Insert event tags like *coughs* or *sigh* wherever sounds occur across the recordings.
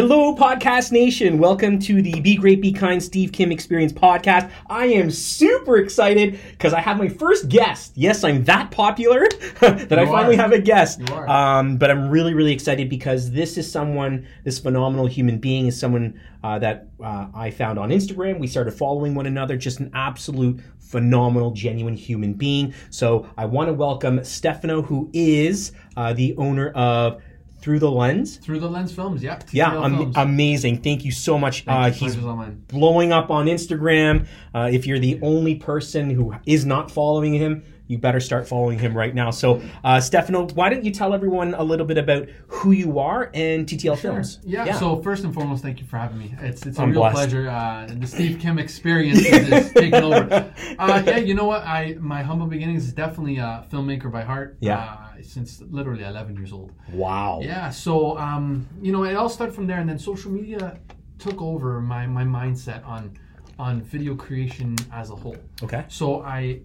Hello, Podcast Nation. Welcome to the Be Great, Be Kind Steve Kim Experience podcast. I am super excited because I have my first guest. Yes, I'm that popular *laughs* that I You finally are. have a guest. Um, but I'm really, really excited because this is someone, this phenomenal human being is someone uh, that uh, I found on Instagram. We started following one another, just an absolute phenomenal, genuine human being. So I want to welcome Stefano, who is uh, the owner of Through the Lens. Through the Lens Films, yeah. Yeah, am- Films. amazing. Thank you so much. Uh, he's blowing up on Instagram. Uh, if you're the only person who is not following him, you better start following him right now. So, uh, Stefano, why don't you tell everyone a little bit about who you are and TTL Films? Yeah, So first and foremost, thank you for having me. It's it's a I'm real blessed. pleasure. Uh, the Steve Kim experience is, is *laughs* taking over. Uh, yeah, you know what? I my humble beginnings is definitely a filmmaker by heart. Yeah. Since literally 11 years old. wow. Yeah. So um, you know, it all started from there, and then social media took over my my mindset on on video creation as a whole. Okay. So I,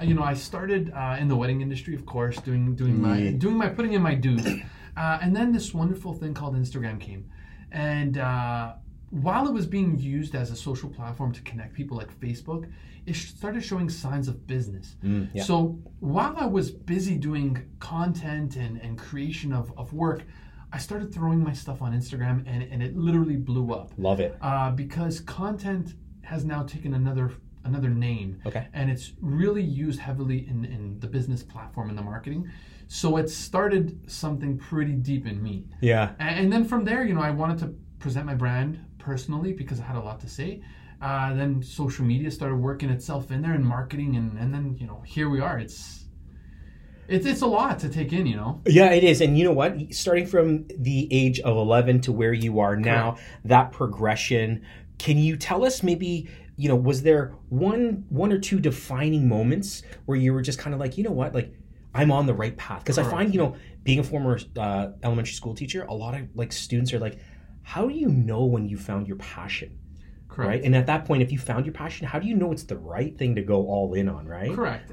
you know, I started uh, in the wedding industry, of course, doing doing my doing my putting in my dues, *coughs* uh, and then this wonderful thing called Instagram came, and uh, while it was being used as a social platform to connect people like Facebook, it started showing signs of business. Mm, yeah. So while I was busy doing content and, and creation of, of work, I started throwing my stuff on Instagram, and, and it literally blew up Love it. uh, because content has now taken another another name Okay. and it's really used heavily in, in the business platform and the marketing so it started something pretty deep in me Yeah. A- and, then from there you know i wanted to present my brand personally because i had a lot to say uh, then social media started working itself in there and marketing and, and then you know here we are it's it's, it's a lot to take in you know Yeah, it is. And you know what? Starting from the age of 11 to where you are now, that progression, can you tell us maybe, you know, was there one one or two defining moments where you were just kind of like, you know what? Like I'm on the right path because I find, you know, being a former uh, elementary school teacher, a lot of like students are like, how do you know when you found your passion? Correct Right? And at that point, if you found your passion, how do you know it's the right thing to go all in on, right? correct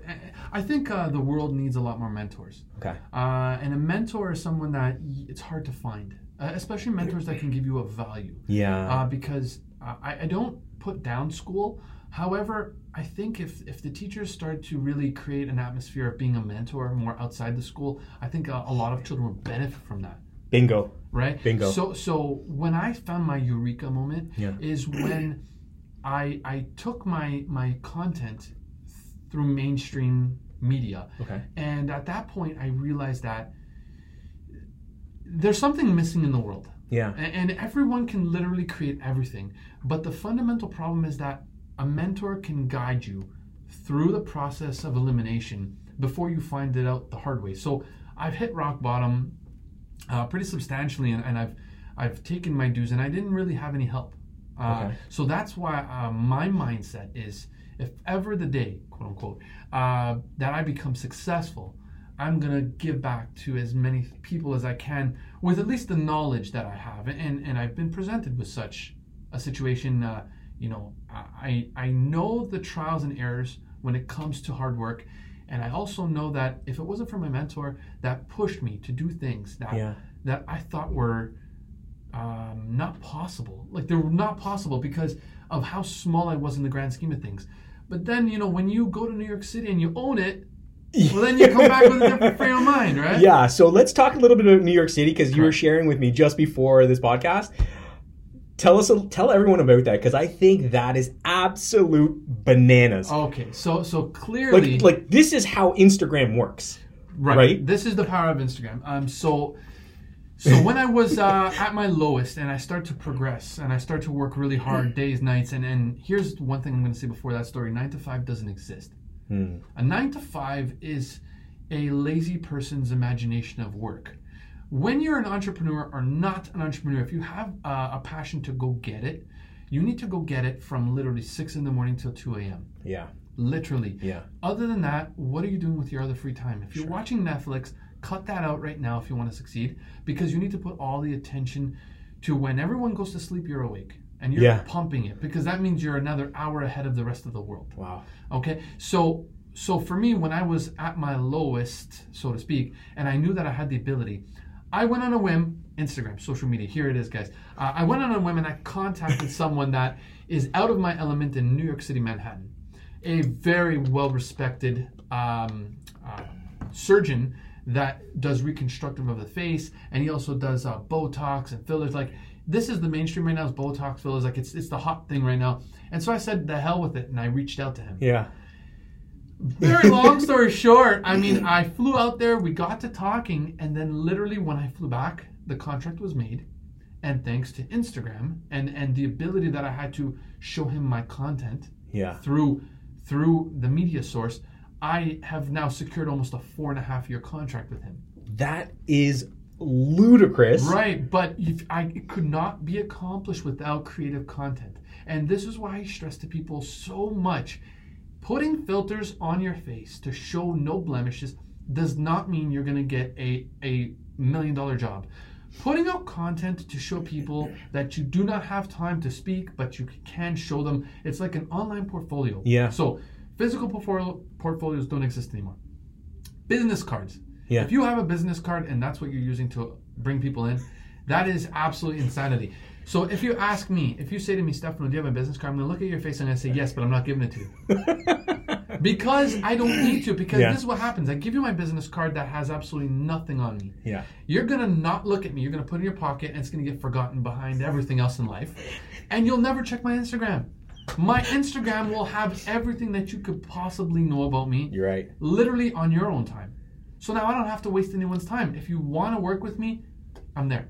i think uh, the world needs a lot more mentors Okay. Uh, and a mentor is someone that y- it's hard to find, uh, especially mentors that can give you a value. Yeah. Uh, because I, I don't put down school. However, I think if, if the teachers start to really create an atmosphere of being a mentor more outside the school, I think a, a lot of children will benefit from that. Bingo. Right. Bingo. So so when I found my eureka moment Yeah. is when I I took my my content through mainstream media Okay. and at that point, I realized that there's something missing in the world. Yeah. A- And everyone can literally create everything. But the fundamental problem is that a mentor can guide you through the process of elimination before you find it out the hard way. So I've hit rock bottom uh, pretty substantially, and, and I've I've taken my dues, and I didn't really have any help. Uh, Okay. So that's why uh, my mindset is, if ever the day, quote unquote, uh, that I become successful, I'm gonna give back to as many people as I can with at least the knowledge that I have, and and I've been presented with such a situation. Uh, you know, I I know the trials and errors when it comes to hard work, and I also know that if it wasn't for my mentor that pushed me to do things that Yeah. that I thought were um, not possible, like they were not possible because of how small I was in the grand scheme of things. But then you know when you go to New York City and you own it, well then you come back with a different frame of mind, right? *laughs* Yeah, so let's talk a little bit about New York City because you were sharing with me just before this podcast. Tell us, tell everyone about that because I think that is absolute bananas. Okay, so so clearly, like, like this is how Instagram works. right, right? This is the power of Instagram. Um, so so when I was uh, at my lowest and I start to progress and I start to work really hard *clears throat* days, nights, and and here's one thing I'm going to say before that story: nine to five doesn't exist. Hmm. A nine to five is a lazy person's imagination of work. When you're an entrepreneur or not an entrepreneur, if you have uh, a passion to go get it, you need to go get it from literally six in the morning till 2 a.m. Yeah, Literally. yeah, Other than that, what are you doing with your other free time? If you're watching Netflix, cut that out right now if you want to succeed because you need to put all the attention to when everyone goes to sleep, you're awake and you're Yeah. pumping it because that means you're another hour ahead of the rest of the world. wow, Okay, so so for me, when I was at my lowest, so to speak, and I knew that I had the ability, I went on a whim, Instagram, social media. Here it is, guys. Uh, I went on a whim and I contacted *laughs* someone that is out of my element in New York City, Manhattan. A very well respected um, uh, surgeon that does reconstructive of the face, and he also does uh, Botox and fillers. Like this is the mainstream right now is Botox fillers. Like it's it's the hot thing right now. And so I said, the hell with it, and I reached out to him. Yeah. Very *laughs* long story short, I mean, I flew out there, we got to talking, and then literally when I flew back, the contract was made. And thanks to Instagram and and the ability that I had to show him my content Yeah. through through the media source, I have now secured almost a four and a half year contract with him. That is ludicrous. Right, but if I, it could not be accomplished without creative content. And this is why I stress to people so much. Putting filters on your face to show no blemishes does not mean you're going to get a, a million dollar job. Putting out content to show people that you do not have time to speak, but you can show them, it's like an online portfolio. Yeah. So, physical portfolio, portfolios don't exist anymore. Business cards. Yeah. If you have a business card and that's what you're using to bring people in, that is absolute insanity. So if you ask me, if you say to me, Stefano, do you have a business card? I'm gonna look at your face and I'm say yes, but I'm not giving it to you. *laughs* because I don't need to, because Yeah. this is what happens. I give you my business card that has absolutely nothing on me. Yeah. You're gonna not look at me, you're gonna put it in your pocket and it's gonna get forgotten behind everything else in life. And you'll never check my Instagram. My Instagram will have everything that you could possibly know about me You're right. literally on your own time. So now I don't have to waste anyone's time. If you want to work with me, I'm there.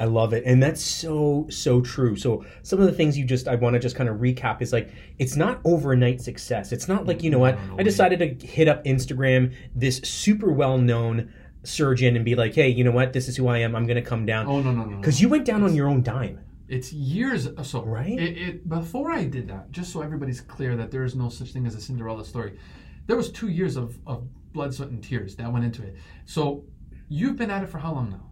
I love it. And that's so, so true. So some of the things you just I want to just kind of recap is like it's not overnight success. It's not like, you know what, No, no I decided to hit up Instagram, this super well known surgeon, and be like, hey, you know what, this is who I am. I'm gonna come down. Oh no no no. no. Because you went down on your own dime. It's years so Right? It, it before I did that, just so everybody's clear that there is no such thing as a Cinderella story. There was two years of, of blood, sweat, and tears that went into it. So you've been at it for how long now?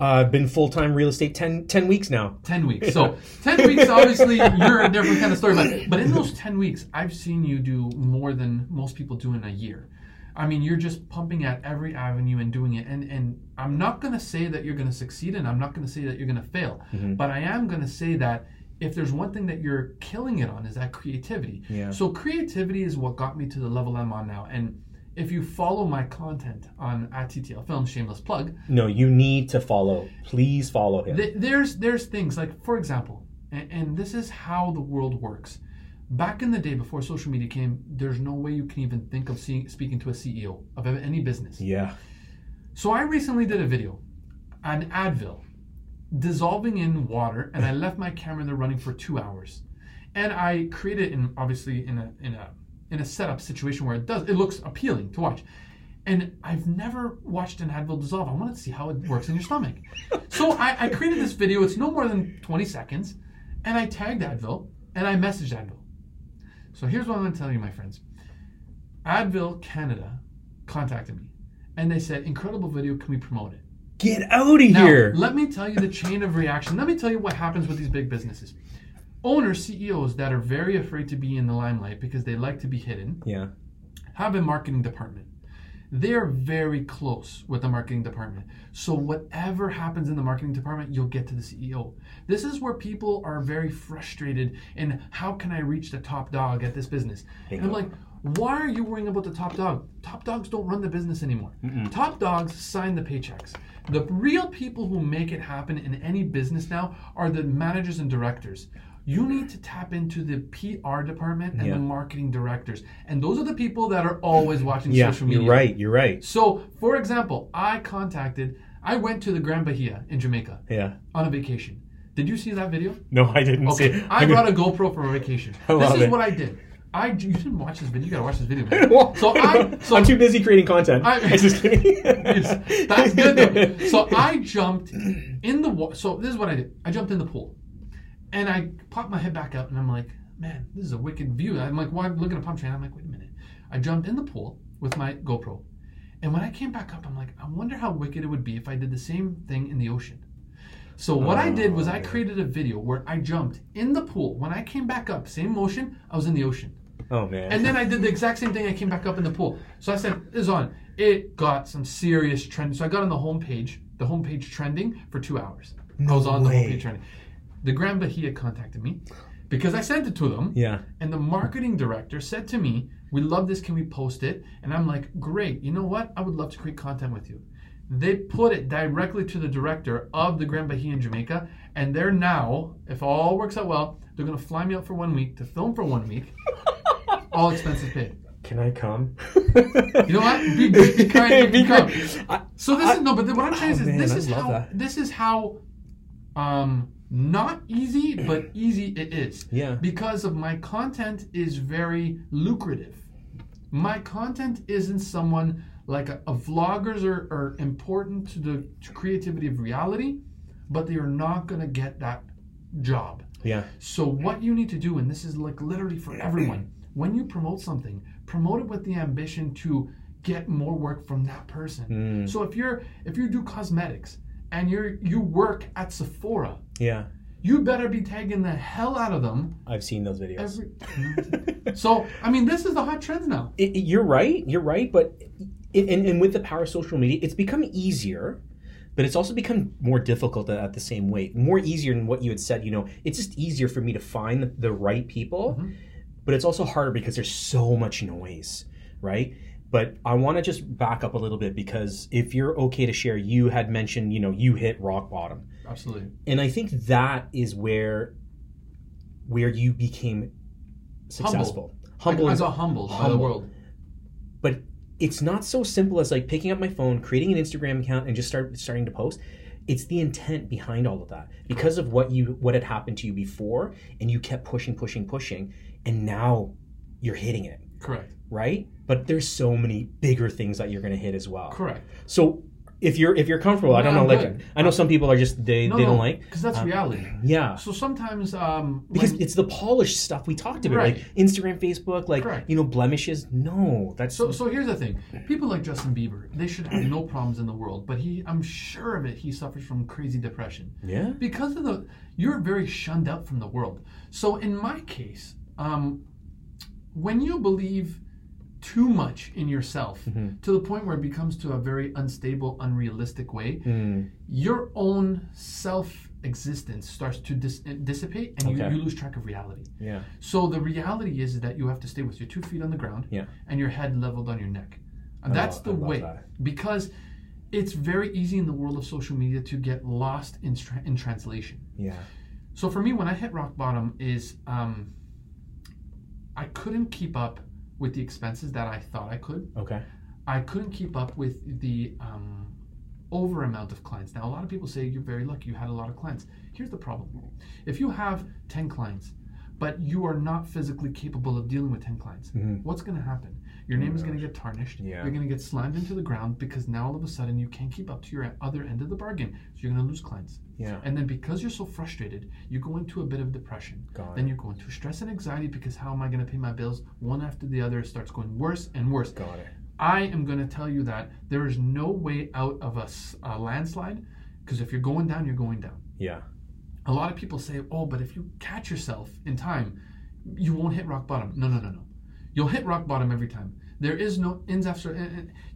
Uh, I've been full time real estate 10, 10 weeks now. 10 weeks. *laughs* So 10 weeks, obviously, you're a different kind of story. But, but in those 10 weeks, I've seen you do more than most people do in a year. I mean, you're just pumping at every avenue and doing it. And, and I'm not going to say that you're going to succeed and I'm not going to say that you're going to fail. But I am going to say that if there's one thing that you're killing it on is that creativity. Yeah. So creativity is what got me to the level I'm on now. And if you follow my content on at TTL Films, shameless plug, No, you need to follow. Please follow him. Th- there's there's things like for example and, and this is how the world works back in the day before social media came there's no way you can even think of seeing, speaking to a ceo of any business yeah. so i recently did a video on advil dissolving in water and i left my camera there running for two hours and i created in obviously in a in a in a setup situation where it does it looks appealing to watch and I've never watched an Advil dissolve. I wanted to see how it works in your stomach. So I, I created this video. It's no more than 20 seconds. And I tagged Advil and I messaged Advil. So here's what I'm going to tell you, my friends. Advil Canada contacted me and they said, Incredible video. Can we promote it? Get out of Now, here. let me tell you the chain of reaction. Let me tell you what happens with these big businesses. Owners, CEOs that are very afraid to be in the limelight because they like to be hidden yeah. have a marketing department. They're very close with the marketing department. So whatever happens in the marketing department, you'll get to the CEO. This is where people are very frustrated in how can I reach the top dog at this business? And I'm like, why are you worrying about the top dog? Top dogs don't run the business anymore. Top dogs sign the paychecks. The real people who make it happen in any business now are the managers and directors. You need to tap into the PR department and Yeah. the marketing directors. And those are the people that are always watching Yeah. social media. You're right. You're right. So, for example, I contacted, I went to the Grand Bahia in Jamaica Yeah. on a vacation. Did you see that video? No, I didn't see Okay, it. I brought a GoPro for a vacation. I this is it. what I did. I you didn't watch this video. You gotta watch this video. Man. *laughs* So I so I'm too busy creating content. I- *laughs* I, just kidding. That's good though. *laughs* So I jumped in the water. So this is what I did. I jumped in the pool, and I popped my head back up and I'm like, man, this is a wicked view. I'm like, why I'm looking at pump train? I'm like, wait a minute. I jumped in the pool with my GoPro, and when I came back up, I'm like, I wonder how wicked it would be if I did the same thing in the ocean. So what I did was I oh. created a video where I jumped in the pool. When I came back up, same motion, I was in the ocean. oh man. And then I did the exact same thing. I came back up in the pool. So I said, "This is on." It got some serious trend. So I got on the homepage the homepage trending for two hours. I was on the way. homepage trending. The Grand Bahia contacted me because I sent it to them. Yeah. And the marketing director said to me, We love this. Can we post it? And I'm like, Great. You know what? I would love to create content with you. They put it directly to the director of the Grand Bahia in Jamaica. And they're now, if all works out well, they're going to fly me out for one week to film for one week. *laughs* all expenses paid. Can I come? You know what? Be, *laughs* be, be kind. Be kind. kind. I- So this I- is no, but what I'm saying Oh, is man, this I is how that. this is how um not easy but easy it is. Yeah. Because of my content is very lucrative. My content isn't someone like a, a vloggers are, are important to the to creativity of reality, but they are not gonna get that job. Yeah. So what you need to do, and this is like literally for everyone, when you promote something, promote it with the ambition to get more work from that person. Mm. So if you're if you do cosmetics and you're you work at Sephora, Yeah. you better be tagging the hell out of them I've seen those videos. every. *laughs* so I mean, this is the hot trends now. It- it- you're right. You're right. But it, and, and with the power of social media, it's become easier, but it's also become more difficult at the same way. More easier than what you had said. You know, it's just easier for me to find the, the right people, mm-hmm. but it's also harder because there's so much noise, right? But I want to just back up a little bit because if you're okay to share, you had mentioned, you know, you hit rock bottom. Absolutely. and I think that is where where you became successful. Humble, I, I got humbled by the world. but it's not so simple as like picking up my phone, creating an Instagram account, and just start starting to post. It's the intent behind all of that because of what you what had happened to you before, and you kept pushing, pushing, pushing, and now you're hitting it, Correct. right? But there's so many bigger things that you're going to hit as well. Correct. So if you're if you're comfortable, I don't know, I'm like good. I know some people are just they No, they don't like because that's Um, reality. yeah. So sometimes um, because when- it's the polished stuff we talked about, Right. like Instagram, Facebook, like Correct. you know blemishes. No, that's So, so here's the thing: people like Justin Bieber, they should have no problems in the world. But he, I'm sure of it, he suffers from crazy depression yeah, because of the. You're very shunned out from the world. So in my case, um, when you believe too much in yourself to the point where it becomes to a very unstable, unrealistic way, Mm, your own self existence starts to dis- dissipate, and Okay. you, you lose track of reality. yeah, So the reality is that you have to stay with your two feet on the ground Yeah. and your head leveled on your neck. And that's the way that. because it's very easy in the world of social media to get lost in, tra- in translation. yeah, So for me, when I hit rock bottom, is um, I couldn't keep up with the expenses that I thought I could. okay, I couldn't keep up with the um, over amount of clients. Now, a lot of people say you're very lucky, you had a lot of clients. Here's the problem if you have 10 clients, but you are not physically capable of dealing with 10 clients, what's going to happen? Your name is going to get tarnished. Yeah. You're going to get slammed into the ground because now all of a sudden you can't keep up to your other end of the bargain. So you're going to lose clients. yeah, And then because you're so frustrated, you go into a bit of depression. Got then it. you go into stress and anxiety because how am I going to pay my bills? One after the other it starts going worse and worse. got it. I am going to tell you that there is no way out of a landslide because if you're going down, you're going down. Yeah, A lot of people say, oh, but if you catch yourself in time, you won't hit rock bottom. No, no, no, no. You'll hit rock bottom every time. There is no ins after.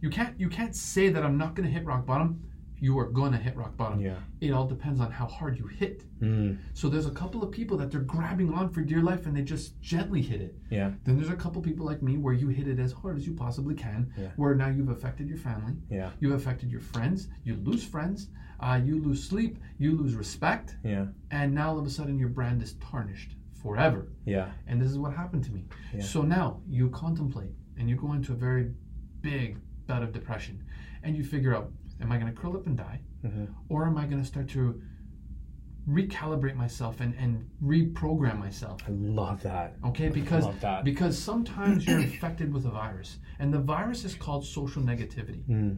You can't. You can't say that I'm not going to hit rock bottom. You are going to hit rock bottom. Yeah. It all depends on how hard you hit. mm, So there's a couple of people that they're grabbing on for dear life and they just gently hit it. yeah, Then there's a couple people like me where you hit it as hard as you possibly can, Yeah. where now you've affected your family, yeah, you've affected your friends, you lose friends, uh, you lose sleep, you lose respect, yeah, and now all of a sudden your brand is tarnished forever. yeah, And this is what happened to me. So now you contemplate and you go into a very big bout of depression and you figure out, am I going to curl up and die? Mhm. Or am I going to start to recalibrate myself and, and reprogram myself? I love that. Okay, because that. because sometimes you're infected with a virus, and the virus is called social negativity, Mm,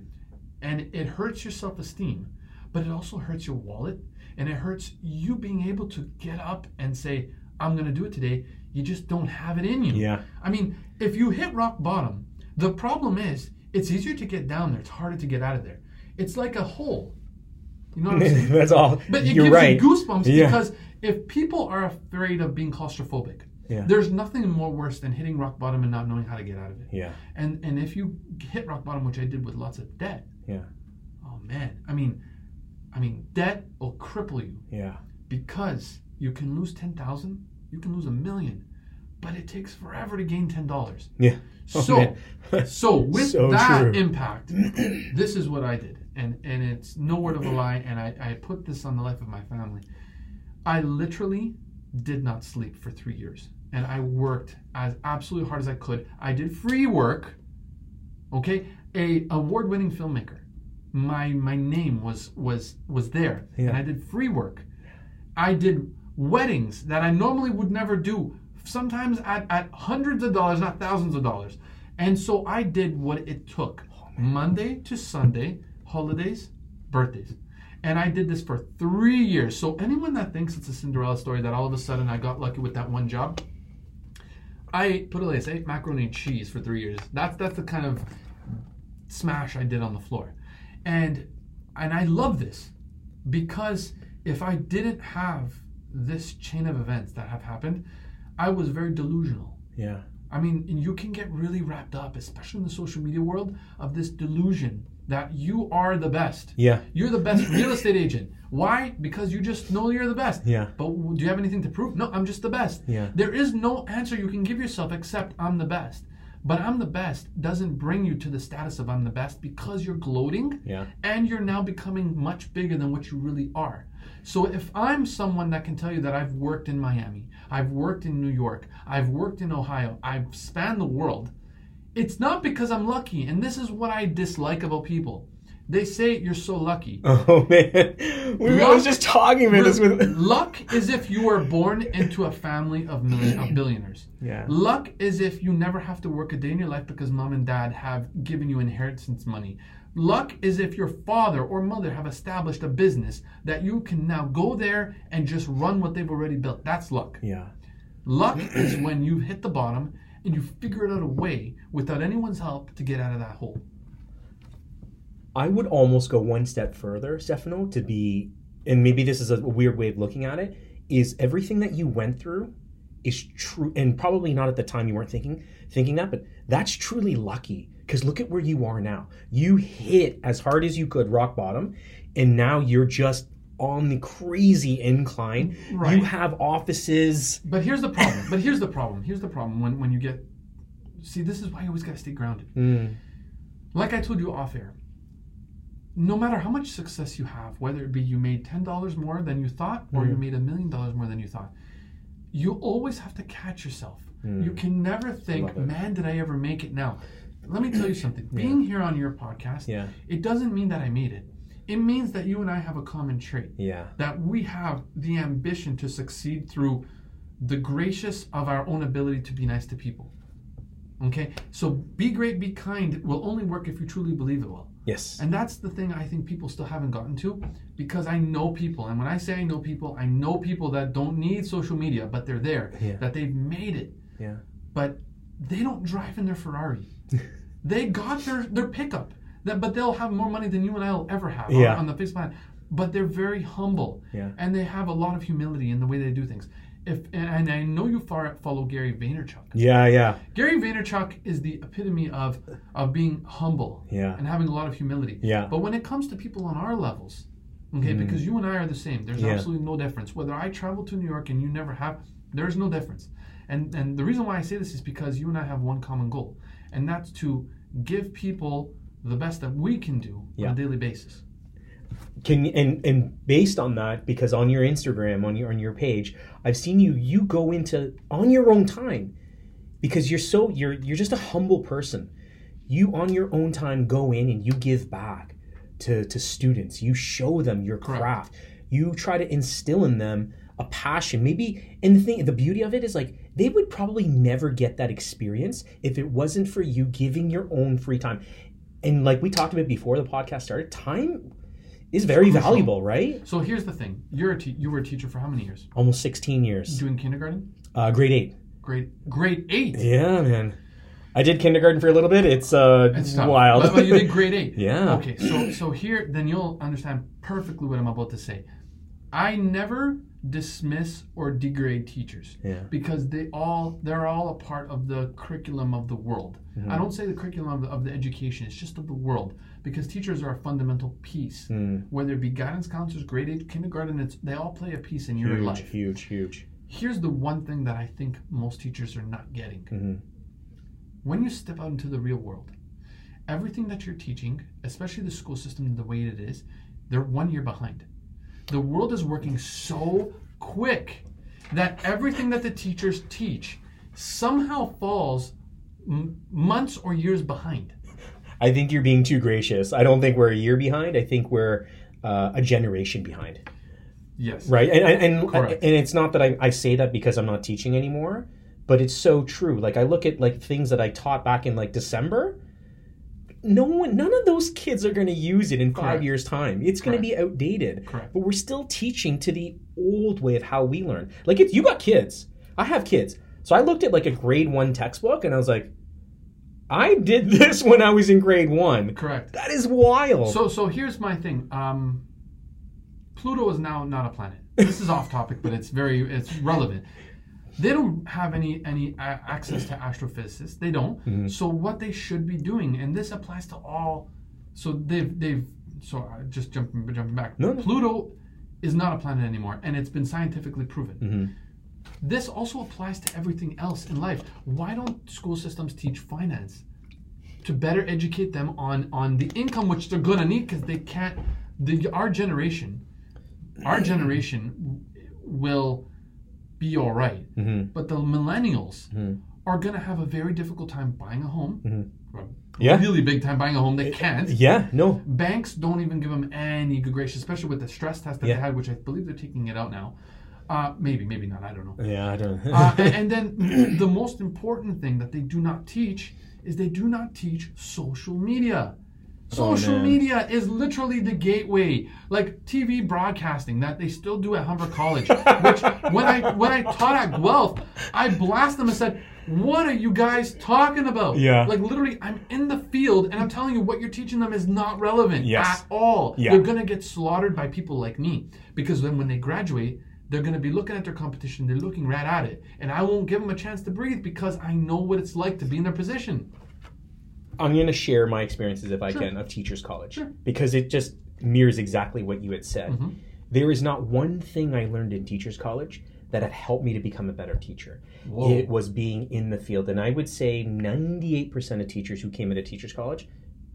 and it hurts your self-esteem, but it also hurts your wallet, and it hurts you being able to get up and say, "I'm going to do it today." You just don't have it in you. Yeah. I mean, if you hit rock bottom, the problem is it's easier to get down there. It's harder to get out of there. It's like a hole. You know what I'm *laughs* saying? That's all. But it You're gives right. you goosebumps Yeah. because if people are afraid of being claustrophobic, Yeah. there's nothing more worse than hitting rock bottom and not knowing how to get out of it. Yeah, And and if you hit rock bottom, which I did with lots of debt, yeah, oh man, I mean, I mean, debt will cripple you Yeah. because you can lose 10,000, you can lose a million, but it takes forever to gain $10. Yeah. *laughs* Oh, So, *laughs* so with So that true. impact, *clears throat* this is what I did, and and it's no word of a lie. And I I put this on the life of my family. I literally did not sleep for three years, and I worked as absolutely hard as I could. I did free work. Okay, a award-winning filmmaker. My my name was was was there, Yeah. and I did free work. I did weddings that I normally would never do, sometimes at, at hundreds of dollars, not thousands of dollars. And so I did what it took Monday to Sunday, holidays, birthdays. And I did this for three years. So anyone that thinks it's a Cinderella story that all of a sudden I got lucky with that one job, I ate, put it like this, I ate macaroni and cheese for three years. That's that's the kind of smash I did on the floor. And and I love this because if I didn't have this chain of events that have happened, I was very delusional. Yeah. I mean, and you can get really wrapped up, especially in the social media world, of this delusion that you are the best. Yeah. You're the best real estate agent. Why? Because you just know you're the best. Yeah. But do you have anything to prove? No, I'm just the best. Yeah. There is no answer you can give yourself except I'm the best. But I'm the best doesn't bring you to the status of I'm the best because you're gloating Yeah. and you're now becoming much bigger than what you really are. So if I'm someone that can tell you that I've worked in Miami, I've worked in New York, I've worked in Ohio, I've spanned the world, it's not because I'm lucky. And this is what I dislike about people. They say you're so lucky. *laughs* Oh man, we, I was just talking about this with. *laughs* Luck is if you were born into a family of million of billionaires. Yeah. Luck is if you never have to work a day in your life because mom and dad have given you inheritance money. Luck is if your father or mother have established a business that you can now go there and just run what they've already built. That's luck. Yeah. Luck *clears throat* is when you hit the bottom and you figure it out a way without anyone's help to get out of that hole. I would almost go one step further, Stefano, to be, and maybe this is a weird way of looking at it, is everything that you went through is true, and probably not at the time you weren't thinking thinking that, but that's truly lucky. Because look at where you are now. You hit as hard as you could rock bottom, and now you're just on the crazy incline. Right. You have offices. But here's the problem. but here's the problem. Here's the problem when, when you get see this is why you always gotta stay grounded. Mm, Like I told you off air, no matter how much success you have, whether it be you made ten dollars more than you thought or you Mm. made a million dollars more than you thought, you always have to catch yourself. Mm. You can never think, man, did I ever make it now? Let me tell you something. Being here on your podcast, yeah. it doesn't mean that I made it. It means that you and I have a common trait Yeah. that we have the ambition to succeed through the gracious of our own ability to be nice to people. Okay? So be great, be kind will only work if you truly believe it will. Yes. And that's the thing I think people still haven't gotten to because I know people. And when I say I know people, I know people that don't need social media, but they're there, Yeah. that they've made it. Yeah. But they don't drive in their Ferrari. *laughs* they got their, their pickup. That, but they'll have more money than you and I will ever have on- Yeah. on, the face planet. But they're very humble Yeah. and they have a lot of humility in the way they do things. If and, I know you far, follow Gary Vaynerchuk. Yeah. Yeah. Gary Vaynerchuk is the epitome of of being humble Yeah. and having a lot of humility. Yeah. But when it comes to people on our levels, okay, because you and I are the same. There's Mm. Yeah. absolutely no difference. Whether I travel to New York and you never have, there's no difference. And and the reason why I say this is because you and I have one common goal, and that's to give people the best that we can do Yeah. on a daily basis. Can and and based on that because on your instagram on your on your page i've seen you you go into on your own time. Because you're so you're you're just a humble person. You on your own time go in and you give back to to students. You show them your craft. You try to instill in them a passion. Maybe and the thing the beauty of it is like they would probably never get that experience if it wasn't for you giving your own free time. And like we talked about before the podcast started time is very Crucial. valuable right So here's the thing: you're a te- you were a teacher for how many years? almost 16 years Doing kindergarten, uh, grade 8 grade grade eight. yeah man i did kindergarten for a little bit it's uh It's tough. wild But, but you did grade eight. *laughs* Yeah. Okay, so so here then you'll understand perfectly what I'm about to say. I never dismiss or degrade teachers Yeah. because they all they're all a part of the curriculum of the world. Mm-hmm. I don't say the curriculum of the, of the education; it's just of the world because teachers are a fundamental piece. Mm. Whether it be guidance counselors, grade eight, kindergarten, it's they all play a piece in your life. huge, huge. Huge. Here's the one thing that I think most teachers are not getting. Mhm. When you step out into the real world, everything that you're teaching, especially the school system the way it is, they're one year behind. The world is working so quick that everything that the teachers teach somehow falls m- months or years behind. I think you're being too gracious. I don't think we're a year behind. I think we're uh, a generation behind. Yes. Right. And and and, and it's not that I, I say that because I'm not teaching anymore, but it's so true. Like I look at like things that I taught back in like December. No one, none of those kids are going to use it in five Correct. years' time. It's going to be outdated. Correct. But we're still teaching to the old way of how we learn. Like it's you got kids. I have kids. So I looked at like a grade one textbook and I was like, I did *laughs* this when I was in grade one. Correct. That is wild. So so here's my thing. Um, Pluto is now not a planet. This is off topic, but it's very it's relevant. They don't have any any access to astrophysicists. They don't. Mm-hmm. So what they should be doing, and this applies to all. So they've they've so I just jumping jumping back. No, no. Pluto is not a planet anymore, and it's been scientifically proven. Mm-hmm. This also applies to everything else in life. Why don't school systems teach finance? to better educate them on on the income which they're gonna need because they can't. The our generation, our generation will be all right, Mhm. but the millennials Mhm. are gonna have a very difficult time buying a home. Mm-hmm. Yeah. really big time buying a home. They can't. Yeah, no. Banks don't even give them any good grace, especially with the stress test that Yeah. they had, which I believe they're taking it out now. Uh, maybe, maybe not. I don't know. Yeah, I don't know. Uh, and, *laughs* and then the most important thing that they do not teach is they do not teach social media. Social Oh, media is literally the gateway, like TV broadcasting that they still do at Humber College. *laughs* which when I when I taught at Guelph, I blasted them and said, "What are you guys talking about?" Yeah. Like literally, I'm in the field and I'm telling you what you're teaching them is not relevant Yes. at all. Yeah. They're gonna get slaughtered by people like me because then when they graduate, they're gonna be looking at their competition. They're looking right at it, and I won't give them a chance to breathe because I know what it's like to be in their position. I'm going to share my experiences, if I Sure. can, of Teachers College Sure. because it just mirrors exactly what you had said. Mhm. There is not one thing I learned in Teachers College that had helped me to become a better teacher. Whoa. It was being in the field, and I would say 98% of teachers who came into Teachers College.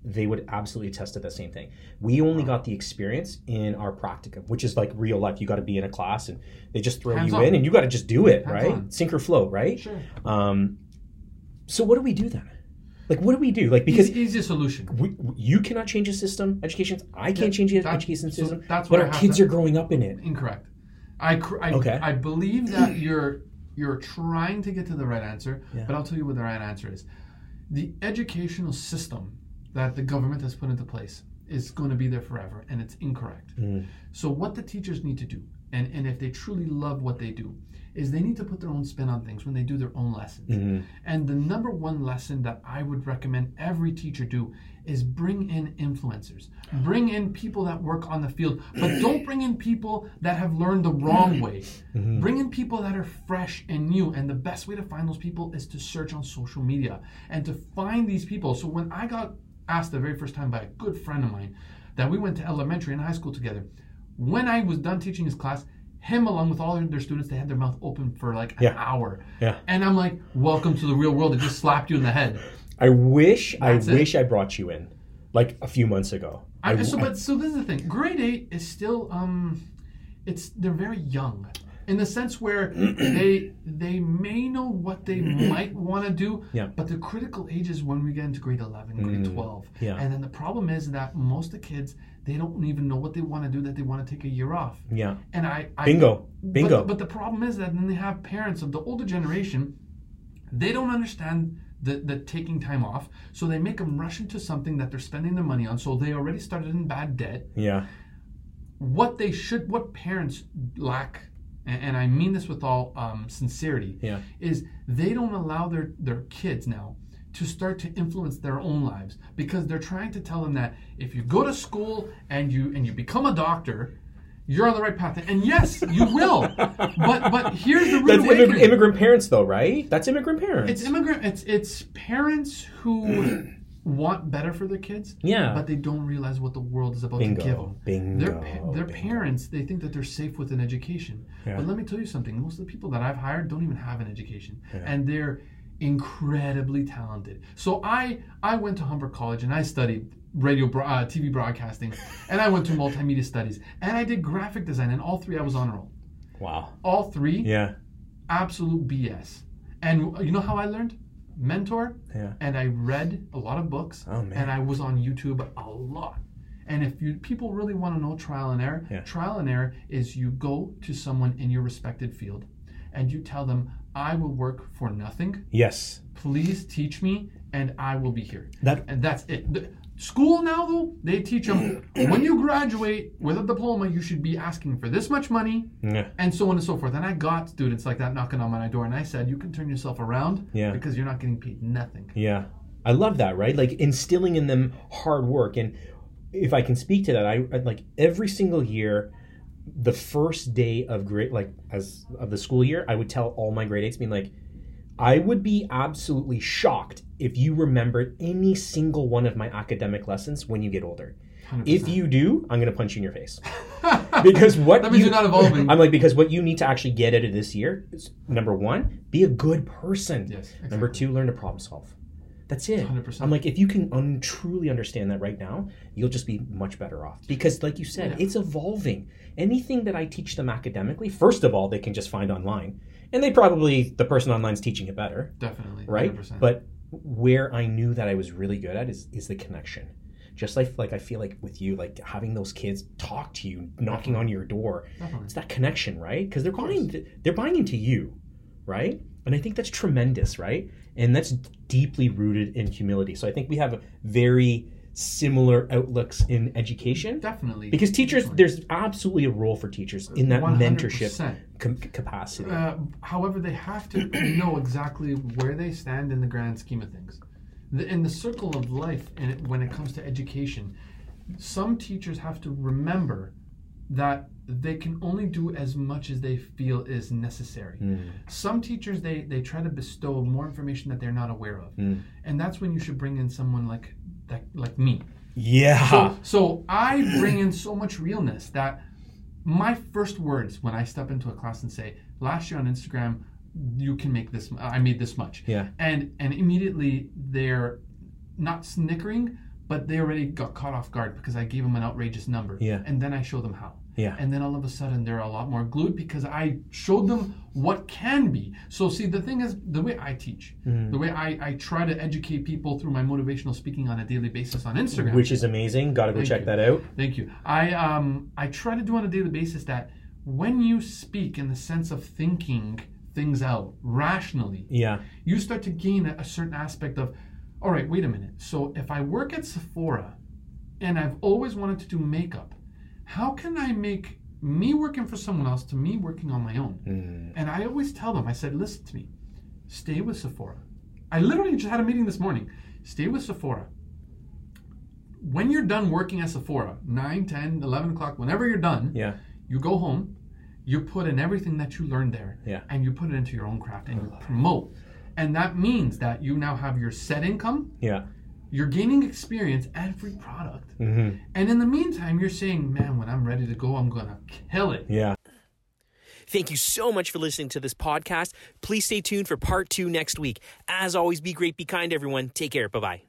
They would absolutely attest to the same thing. We only got the experience in our practicum, which is like real life. You got to be in a class, and they just throw Hands you on. in, and you got to just do it, Hands right? on. Sink or flow, right? Sure. Um, so what do we do then? Like, what do we do? Like, because Easy, easiest solution. we, you cannot change the system, education. I can't change the education so system. that's but what I our kids are growing up in it. Incorrect. I, I, Okay. I believe that you're you're trying to get to the right answer, Yeah. but I'll tell you what the right answer is. The educational system that the government has put into place is going to be there forever, and it's incorrect. Mm. So what the teachers need to do, and, and if they truly love what they do, is they need to put their own spin on things when they do their own lessons. Mhm. And the number one lesson that I would recommend every teacher do is bring in influencers. Bring in people that work on the field, but *clears throat* don't bring in people that have learned the wrong way. Bring in people that are fresh and new. And the best way to find those people is to search on social media and to find these people. So when I got asked the very first time by a good friend of mine that we went to elementary and high school together, when I was done teaching his class, him along with all their students, they had their mouth open for like an Yeah. hour. Yeah. And I'm like, welcome to the real world. It just slapped you in the head. I wish, That's I it. wish I brought you in, like a few months ago. I, so, but so this is the thing. Grade eight is still um, it's they're very young in the sense where *clears throat* they they may know what they *clears throat* might want to do. Yeah. But the critical age is when we get into grade eleven, grade Mm, twelve. yeah. And then the problem is that most of the kids they don't even know what they want to do. That they want to take a year off. yeah, And I, I bingo, But- bingo. But, the problem is that then they have parents of the older generation, they don't understand the, the taking time off, so they make them rush into something that they're spending their money on. So they already started in bad debt. yeah, What they should, what parents lack, and, and I mean this with all um, sincerity, yeah, is they don't allow their their kids now to start to influence their own lives because they're trying to tell them that if you go to school and you and you become a doctor you're on the right path. And yes, you will. *laughs* but but here's the rude That's immigrant parents, though, right? That's immigrant parents. It's immigrant. It's it's parents who want better for their kids. Yeah. But they don't realize what the world is about Bingo. to give them. Bingo. Their pa- their Bingo. parents they think that they're safe with an education. Yeah. But let me tell you something. Most of the people that I've hired don't even have an education, and they're incredibly talented. So I I went to Humber College and I studied radio uh, TV broadcasting, *laughs* and I went to multimedia studies, and I did graphic design. And all three I was on roll. wow. All three Yeah. absolute BS. And you know how I learned? Mentor. Yeah. And I read a lot of books. Oh, man. And I was on YouTube a lot. And if you people really want to know trial and error, Yeah. trial and error is you go to someone in your respected field and you tell them, I will work for nothing. Yes. Please teach me and I will be here. That And that's it. School now though, they teach them *clears throat* when you graduate with a diploma, you should be asking for this much money yeah. and so on and so forth. And I got students like that knocking on my door, and I said, "You can turn yourself around, Yeah. because you're not getting paid nothing." Yeah. I love that, right? Like instilling in them hard work. And if I can speak to that, I I- like every single year, the first day of grade, like as of the school year, I would tell all my grade eights, being like, I would be absolutely shocked if you remembered any single one of my academic lessons when you get older. 100%. If you do, I'm going to punch you in your face. *laughs* Because what that means you- you're not evolving. I'm like because what you need to actually get out of this year is number one, be a good person. yes. Exactly. Number two, learn to problem solve. That's it. 100%. I'm like, if you can un- truly understand that right now, you'll just be much better off. Because, like you said, Yeah. it's evolving. Anything that I teach them academically, first of all, they can just find online, and they probably the person online is teaching it better, definitely right? 100%. But where I knew that I was really good at is is the connection. Just like like I feel like with you, like having those kids talk to you, knocking on your door, Definitely. it's that connection, right? Because they're buying, they're buying into you, right? And I think that's tremendous, right? And that's deeply rooted in humility. So I think we have a very similar outlooks in education definitely because teachers, Definitely. there's absolutely a role for teachers in that 100%. mentorship com- capacity. Uh, however, they have to *clears throat* know exactly where they stand in the grand scheme of things. The, in the circle of life, and it, when it comes to education, some teachers have to remember that they can only do as much as they feel is necessary. Some teachers they they try to bestow more information that they're not aware of, and that's when you should bring in someone like that like me. yeah. So, so I bring in so much realness that my first words when I step into a class and say, "Last year on Instagram, you can make this. I made this much." Yeah. And and immediately they're not snickering, but they already got caught off guard because I gave them an outrageous number. Yeah. And then I show them how. Yeah. And then all of a sudden they're a lot more glued because I showed them what can be. So see the thing is the way I teach, Mm-hmm. the way I, I try to educate people through my motivational speaking on a daily basis on Instagram. Which is amazing. Got to go Thank check you. that out. Thank you. I um I try to do on a daily basis that when you speak in the sense of thinking things out rationally, Yeah. you start to gain a, a certain aspect of, all right, wait a minute. So if I work at Sephora and I've always wanted to do makeup, how can I make me working for someone else to me working on my own? Mm. And I always tell them, I said, listen to me, stay with Sephora. I literally just had a meeting this morning. Stay with Sephora. When you're done working at Sephora, 9, 10, 11 o'clock, whenever you're done, Yeah. you go home, you put in everything that you learned there, Yeah. and you put it into your own craft and you promote. And that means that you now have your set income, Yeah. You're gaining experience every free product. hmm And in the meantime, you're saying, man, when I'm ready to go, I'm going to kill it. Yeah. Thank you so much for listening to this podcast. Please stay tuned for part two next week. As always, be great, be kind, everyone. Take care. Bye bye.